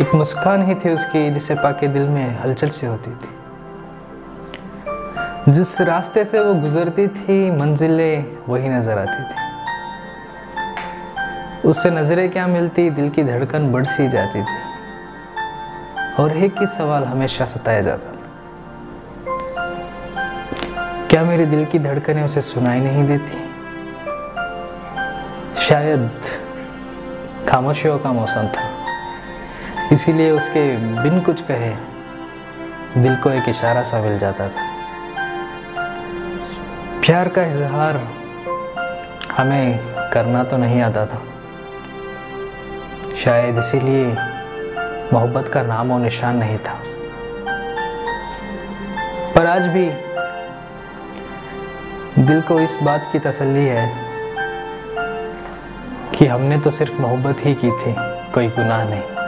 एक मुस्कान ही थी उसकी, जिसे पाके दिल में हलचल से होती थी। जिस रास्ते से वो गुजरती थी, मंजिलें वही नज़र आती थी। उससे नज़रें क्या मिलती, दिल की धड़कन बढ़ सी जाती थी। और एक ही सवाल हमेशा सताया जाता था। क्या मेरे दिल की धड़कनें उसे सुनाई नहीं देती? शायद खामोशियों का मौसम था। इसीलिए उसके बिन कुछ कहे, दिल को एक इशारा सा मिल जाता था। प्यार का इजहार हमें करना तो नहीं आता था। शायद इसीलिए मोहब्बत का नाम और निशान नहीं था। पर आज भी दिल को इस बात की तसल्ली है कि हमने तो सिर्फ़ मोहब्बत ही की थी, कोई गुनाह नहीं।